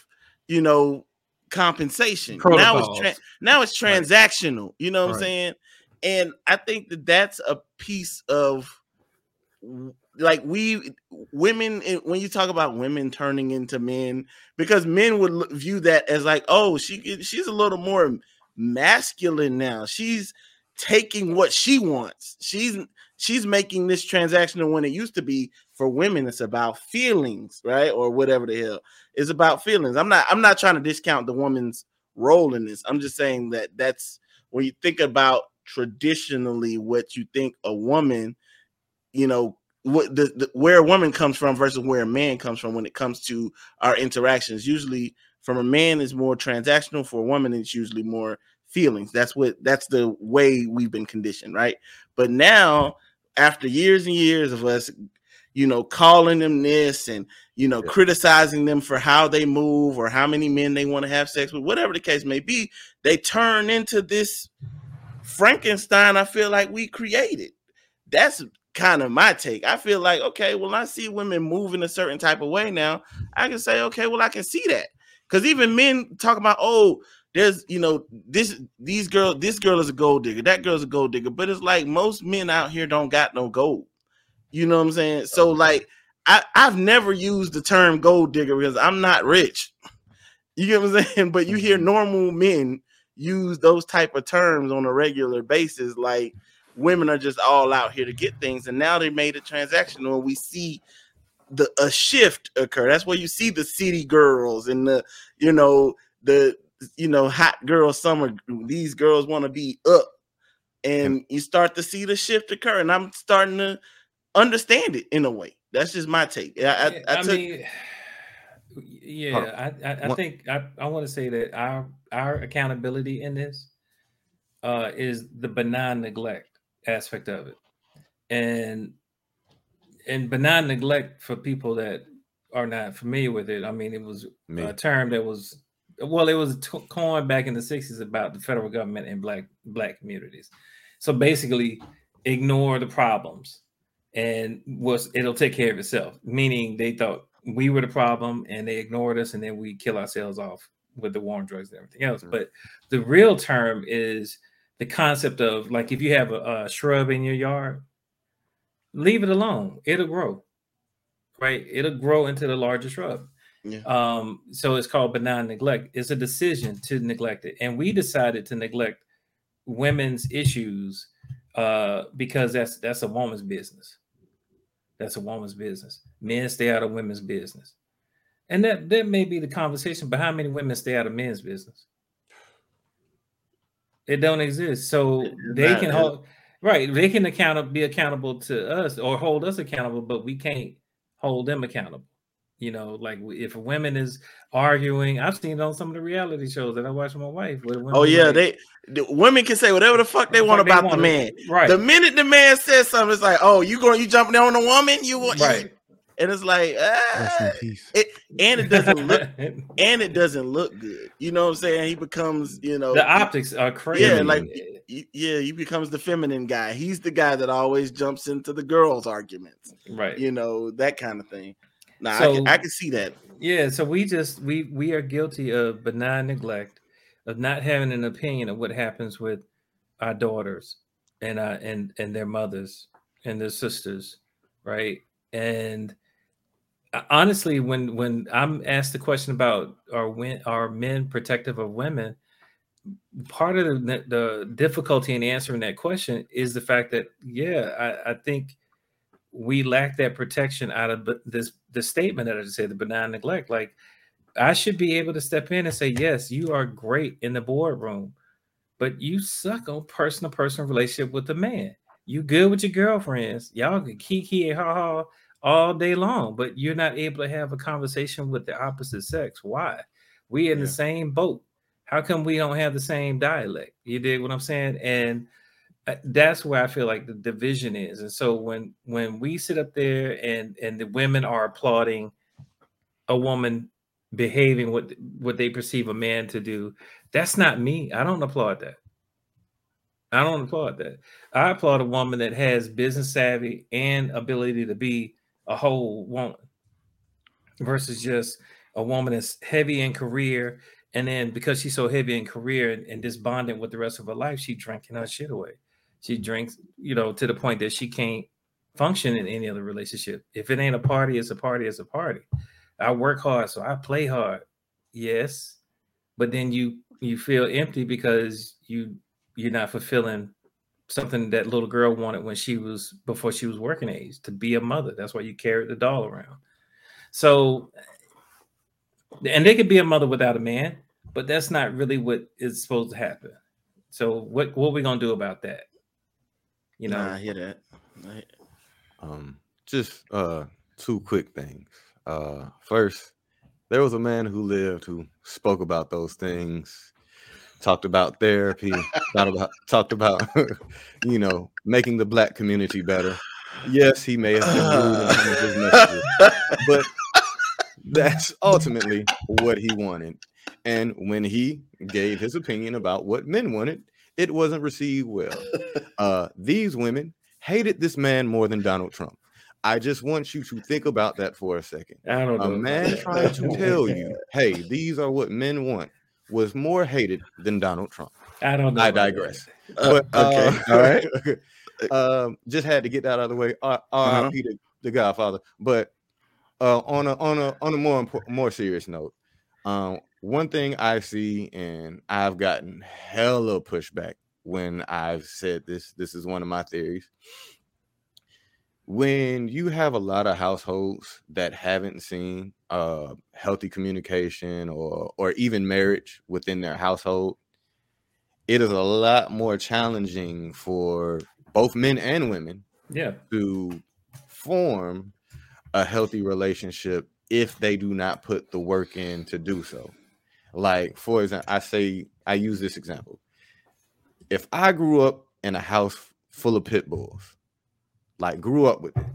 you know, compensation. Now it's Protocols. tra- now it's Right. transactional. You know what I'm saying? And I think that that's a piece of like we women eh, when you talk about women turning into men because men would view that as like oh she she's a little more masculine now. She's taking what she wants. She's she's making this transactional when it used to be for women. It's about feelings right or whatever the hell. It's about feelings. I'm not i'm not trying to discount the woman's role in this. I'm just saying that that's when you think about traditionally what you think a woman you know what the, the where a woman comes from versus where a man comes from when it comes to our interactions. Usually from a man is more transactional. For a woman it's usually more feelings. That's what that's the way we've been conditioned right? But now after years and years of us you know calling them this and you know Yeah. criticizing them for how they move or how many men they want to have sex with whatever the case may be they turn into this frankenstein i feel like we created. That's kind of my take. I feel like okay well i see women moving a certain type of way now. I can say okay well i can see that. Because even men talk about oh there's you know this these girl this girl is a gold digger that girl's a gold digger. But it's like most men out here don't got no gold. You know what i'm saying? So like i i've never used the term gold digger because i'm not rich. You get what i'm <laughs> saying? But you hear mm-hmm. normal men use those type of terms on a regular basis like women are just all out here to get things and now they made it transactional and we see the a shift occur. That's where you see the city girls and the you know the you know hot girl summer these girls want to be up. And you start to see the shift occur and i'm starting to understand it in a way. That's just my take. I, I, Yeah, I I took mean, <sighs> yeah, I, I, I think I, I want to say that our our accountability in this uh, is the benign neglect aspect of it, and and benign neglect for people that are not familiar with it. I mean, it was Me. a term that was well, it was t- coined back in the '60s about the federal government and black black communities. So basically, ignore the problems and was it'll take care of itself. Meaning they thought we were the problem and they ignored us, and then we kill ourselves off with the war on drugs and everything else. Mhm. But the real term is the concept of like if you have a, a shrub in your yard, leave it alone. It'll grow, right? It'll grow into the larger shrub. Yeah. Um, so it's called benign neglect. It's a decision to neglect it, and we decided to neglect women's issues uh, because that's that's a woman's business. That's a woman's business. Men stay out of women's business, and that that may be the conversation. But how many women stay out of men's business? It don't exist. So they can it- hold right. They can account be accountable to us or hold us accountable, but we can't hold them accountable. You know, like if women is arguing, I've seen it on some of the reality shows that I watch with my wife. Oh yeah like, they the women can say whatever the fuck they fuck want about the wanna- man right? the minute the man says something it's like oh you going you jumping on a woman you want right. And it's like ah, it and it doesn't look <laughs> and it doesn't look good. You know what I'm saying? He becomes, you know, the optics are crazy. yeah, like yeah, he becomes the feminine guy. He's the guy that always jumps into the girls' arguments. right. You know that kind of thing. Nah, I, can, I can see that. Yeah, so we just we we are guilty of benign neglect, of not having an opinion of what happens with our daughters and uh and and their mothers and their sisters, right? And Uh, honestly, when when I'm asked the question about are when are men protective of women, part of the the difficulty in answering that question is the fact that yeah, I, I think we lack that protection out of this the statement that I just said, the benign neglect. Like I should be able to step in and say, yes, you are great in the boardroom, but you suck on personal personal relationship with the man. You good with your girlfriends, y'all can kiki and ha ha all day long, but you're not able to have a conversation with the opposite sex. Why? We in Yeah. the same boat. How come we don't have the same dialect? You dig what I'm saying? And uh, that's where I feel like the division is. And so when when we sit up there and and the women are applauding a woman behaving what what they perceive a man to do. That's not me. I don't applaud that. I don't applaud that. I applaud a woman that has business savvy and ability to be a whole woman versus just a woman that's heavy in career. And then because she's so heavy in career and, and despondent with the rest of her life, she drinking her shit away. She drinks, you know, to the point that she can't function in any other relationship. If it ain't a party, it's a party, it's a party. I work hard, so I play hard. Yes. But then you you feel empty because you you're not fulfilling something that little girl wanted when she was before she was working age to be a mother. That's why you carried the doll around. So, and they could be a mother without a man, but that's not really what is supposed to happen. So, what what are we gonna do about that? You know, nah, I hear that. I... Um, just uh, two quick things. Uh, first, there was a man who lived who spoke about those things talked about therapy, talked about talked about <laughs> you know making the black community better. Yes, he may have been rude in some of his messages, but that's ultimately what he wanted. And when he gave his opinion about what men wanted, it wasn't received well. Uh, these women hated this man more than Donald Trump. I just want you to think about that for a second. I don't know. A man trying to tell you, <laughs> hey, these are what men want was more hated than Donald Trump. I don't know. I digress. Uh, but, okay. Uh, all right. <laughs> um, just had to get that out of the way. R. uh-huh. the, the Godfather. But uh, on a on a on a more more serious note, um, one thing I see, and I've gotten hella pushback when I've said this. This is one of my theories. When you have a lot of households that haven't seen uh, healthy communication or or even marriage within their household, it is a lot more challenging for both men and women yeah to form a healthy relationship if they do not put the work in to do so. Like for example, I say I use this example. If I grew up in a house full of pit bulls, like grew up with it,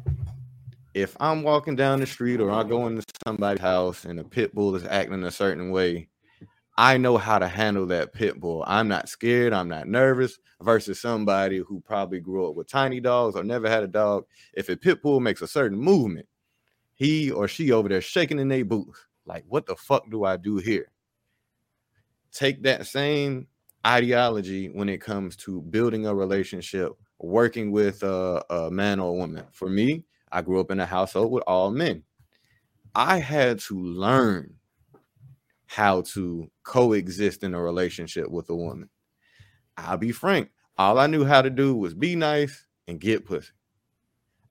if I'm walking down the street or I go into somebody's house and a pit bull is acting a certain way, I know how to handle that pit bull. I'm not scared. I'm not nervous versus somebody who probably grew up with tiny dogs or never had a dog. If a pit bull makes a certain movement, he or she over there shaking in their boots. Like, what the fuck do I do here? Take that same ideology when it comes to building a relationship, working with a, a man or a woman. For me, I grew up in a household with all men. I had to learn how to coexist in a relationship with a woman. I'll be frank, all I knew how to do was be nice and get pussy.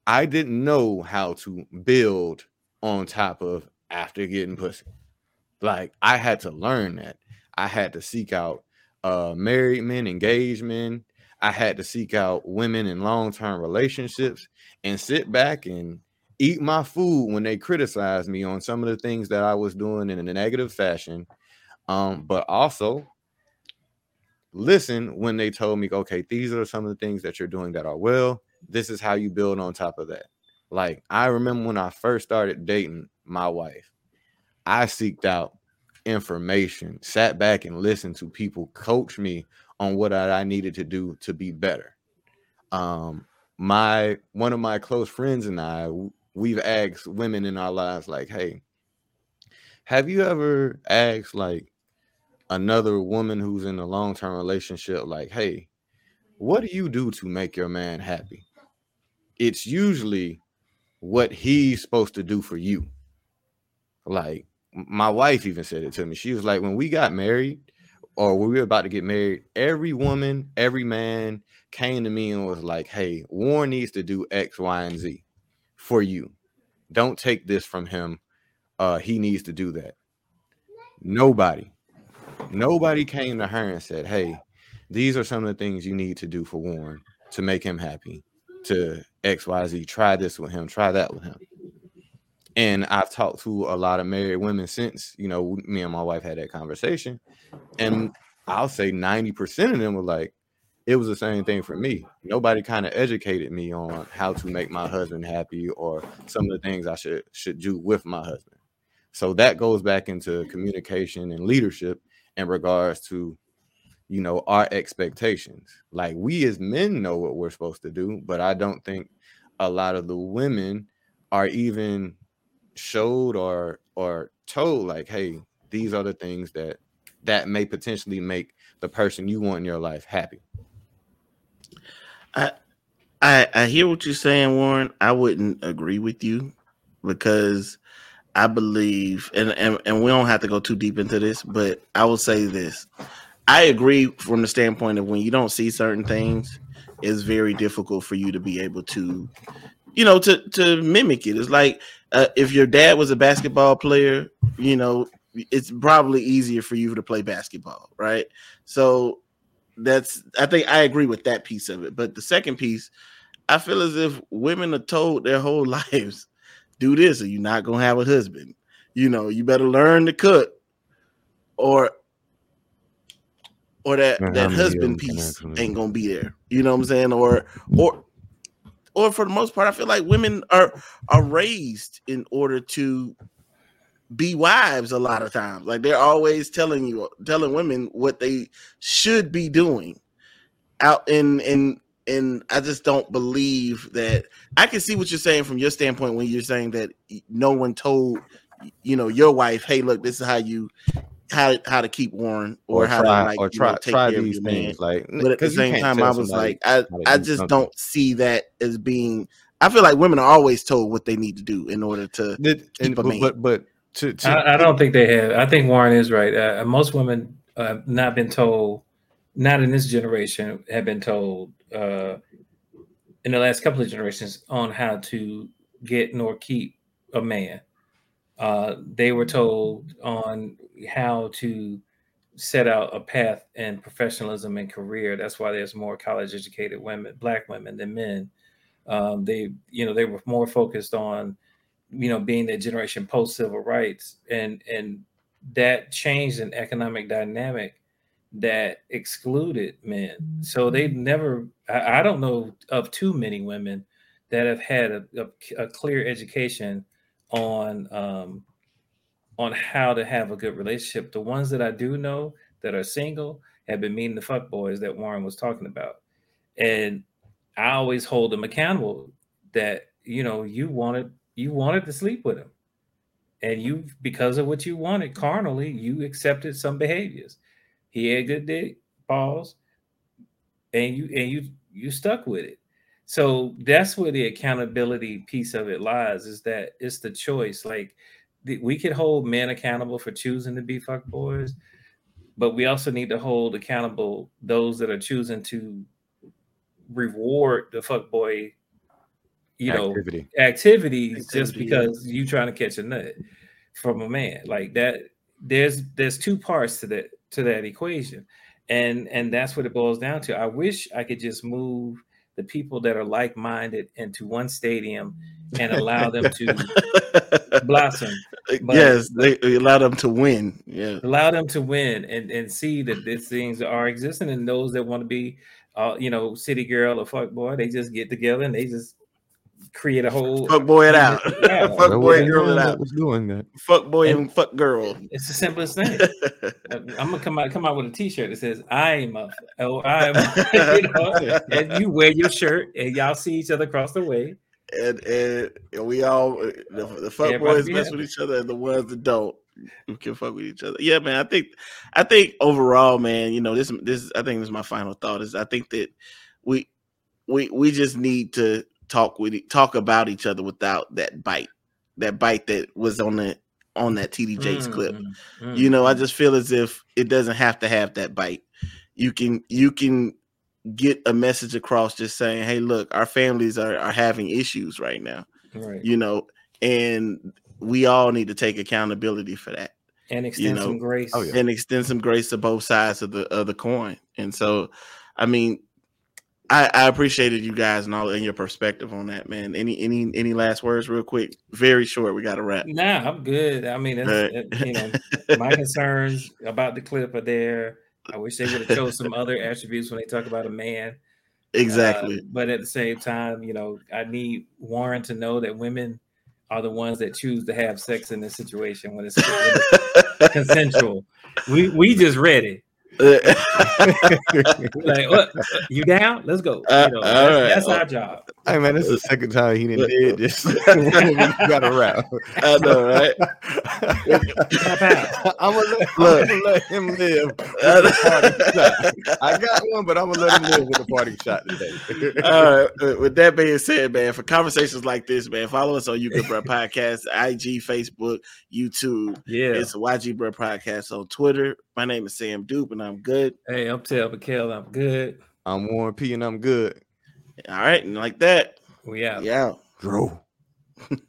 I didn't know how to build on top of after getting pussy. Like I had to learn that. I had to seek out uh married men, engaged men, I had to seek out women in long term relationships and sit back and eat my food when they criticized me on some of the things that I was doing in a negative fashion. Um, but also listen when they told me, okay, these are some of the things that you're doing that are well. This is how you build on top of that. Like I remember when I first started dating my wife, I seeked out information, sat back and listened to people coach me on what I needed to do to be better. Um, my one of my close friends and I, we've asked women in our lives, like, hey, have you ever asked like another woman who's in a long-term relationship, like, hey, what do you do to make your man happy? It's usually what he's supposed to do for you. Like my wife even said it to me. She was like, when we got married, or we were about to get married, every woman, every man came to me and was like, Hey, Warren needs to do X, Y, and Z for you. Don't take this from him. Uh, he needs to do that. Nobody, nobody came to her and said, Hey, these are some of the things you need to do for Warren to make him happy. To XYZ, try this with him, try that with him. And I've talked to a lot of married women since, you know, me and my wife had that conversation. And I'll say 90% of them were like, it was the same thing for me. Nobody kind of educated me on how to make my husband happy or some of the things I should should do with my husband. So that goes back into communication and leadership in regards to you know our expectations. Like we as men know what we're supposed to do, but I don't think a lot of the women are even showed or or told like hey these are the things that that may potentially make the person you want in your life happy I, I I hear what you're saying, Warren. I wouldn't agree with you because I believe, and, and and we don't have to go too deep into this, but I will say this: I agree from the standpoint of when you don't see certain things, it's very difficult for you to be able to, you know, to to mimic it. It's like uh, if your dad was a basketball player, you know, it's probably easier for you to play basketball, right? So that's I think I agree with that piece of it. But the second piece, I feel as if women are told their whole <laughs> lives, do this or you're not gonna have a husband. You know, you better learn to cook, or or that that how many of them husband piece ain't gonna be there. You know what I'm saying? Or or or for the most part, I feel like women are are raised in order to be wives a lot of times. Like they're always telling you, telling women what they should be doing out in in and I just don't believe that I can see what you're saying from your standpoint when you're saying that no one told you know your wife, hey, look, this is how you how how to keep Warren or, or, how try to like or you try know, take try care of these your things man. like But at the same time, I was like, I how I just something. don't see that as being. I feel like women are always told what they need to do in order to. That- and, keep a but, man. but but to, to I, I don't think they have. I think Warren is right. Uh, most women uh, have not been told, not in this generation, have been told uh, in the last couple of generations on how to get nor keep a man. Uh, they were told on how to set out a path in professionalism and career. That's why there's more college educated women, black women than men. Um, they, you know, they were more focused on you know being that generation post civil rights and and that changed an economic dynamic that excluded men so they never I, I don't know of too many women that have had a, a, a clear education on um on how to have a good relationship. The ones that i do know that are single have been meeting the fuck boys that warren was talking about. And i always hold them accountable that you know you wanted you wanted to sleep with him and you because of what you wanted carnally you accepted some behaviors. He had good dick balls and you and you you stuck with it. So that's where the accountability piece of it lies is that it's the choice. Like we could hold men accountable for choosing to be fuck boys but we also need to hold accountable those that are choosing to reward the fuck boy you know activity. activities just Activity, yeah. because you trying to catch a nut from a man like that there's there's two parts to that to that equation and and that's what it boils down to i wish i could just move the people that are like-minded into one stadium and allow them to <laughs> blossom but- yes, they, they allow them to win. Yeah, allow them to win and and see that these things are existing and those that want to be uh you know city girl or fuck boy they just get together and they just create a whole fuck boy it out. Yeah. <laughs> fuck boy what girl it out. was doing that. Fuck boy And- and fuck girl. it's the simplest thing <laughs> I'm gonna come out come out with a T-shirt that says "I'm a oh I'm," you know, and you wear your shirt, and y'all see each other across the way. And and and we all the, the fuck Everybody boys mess with each other, and the ones that don't who can fuck with each other. Yeah, man. I think I think overall, man. You know, this this I think this is my final thought. Is I think that we we we just need to talk with talk about each other without that bite, that bite that was on the on that TD Jakes clip. Mm, mm, You know, I mm. just feel as if it doesn't have to have that bite. You can you can get a message across just saying, "Hey, look, our families are are having issues right now." right, You know, and we all need to take accountability for that and extend know, some grace. oh, yeah. and extend some grace to both sides of the of the coin. And so, I mean, I, I appreciated you guys and all and your perspective on that, man. Any any any last words, real quick? Very short. We got to wrap. Nah, I'm good. I mean, it's, Right. it- you know, my <laughs> concerns about the clip are there. I wish they would have chose some other attributes when they talk about a man. Exactly. Uh, but at the same time, you know, I need Warren to know that women are the ones that choose to have sex in this situation when it's, <laughs> consensual. We we just ready. <laughs> like, what? You down? Let's go. Uh, You know, that's, right. that's our job. <laughs> Hey man, this is the second time he didn't did this. <laughs> <laughs> we got a wrap. I know, right? I'm gonna let, Look. I'm gonna let him live. With the party shot. I got one, but I'm gonna let him live with a party shot today. All right. With that being said, man, for conversations like this, man, follow us on You Good Bro Podcast, IG, Facebook, YouTube. Yeah. It's YG Bro Podcast on Twitter. My name is Sam Dupe, and I'm good. Hey, I'm Tel Mikhail. I'm good. I'm Warren P, and I'm good. All right, and like that, We out. yeah. Bro. <laughs>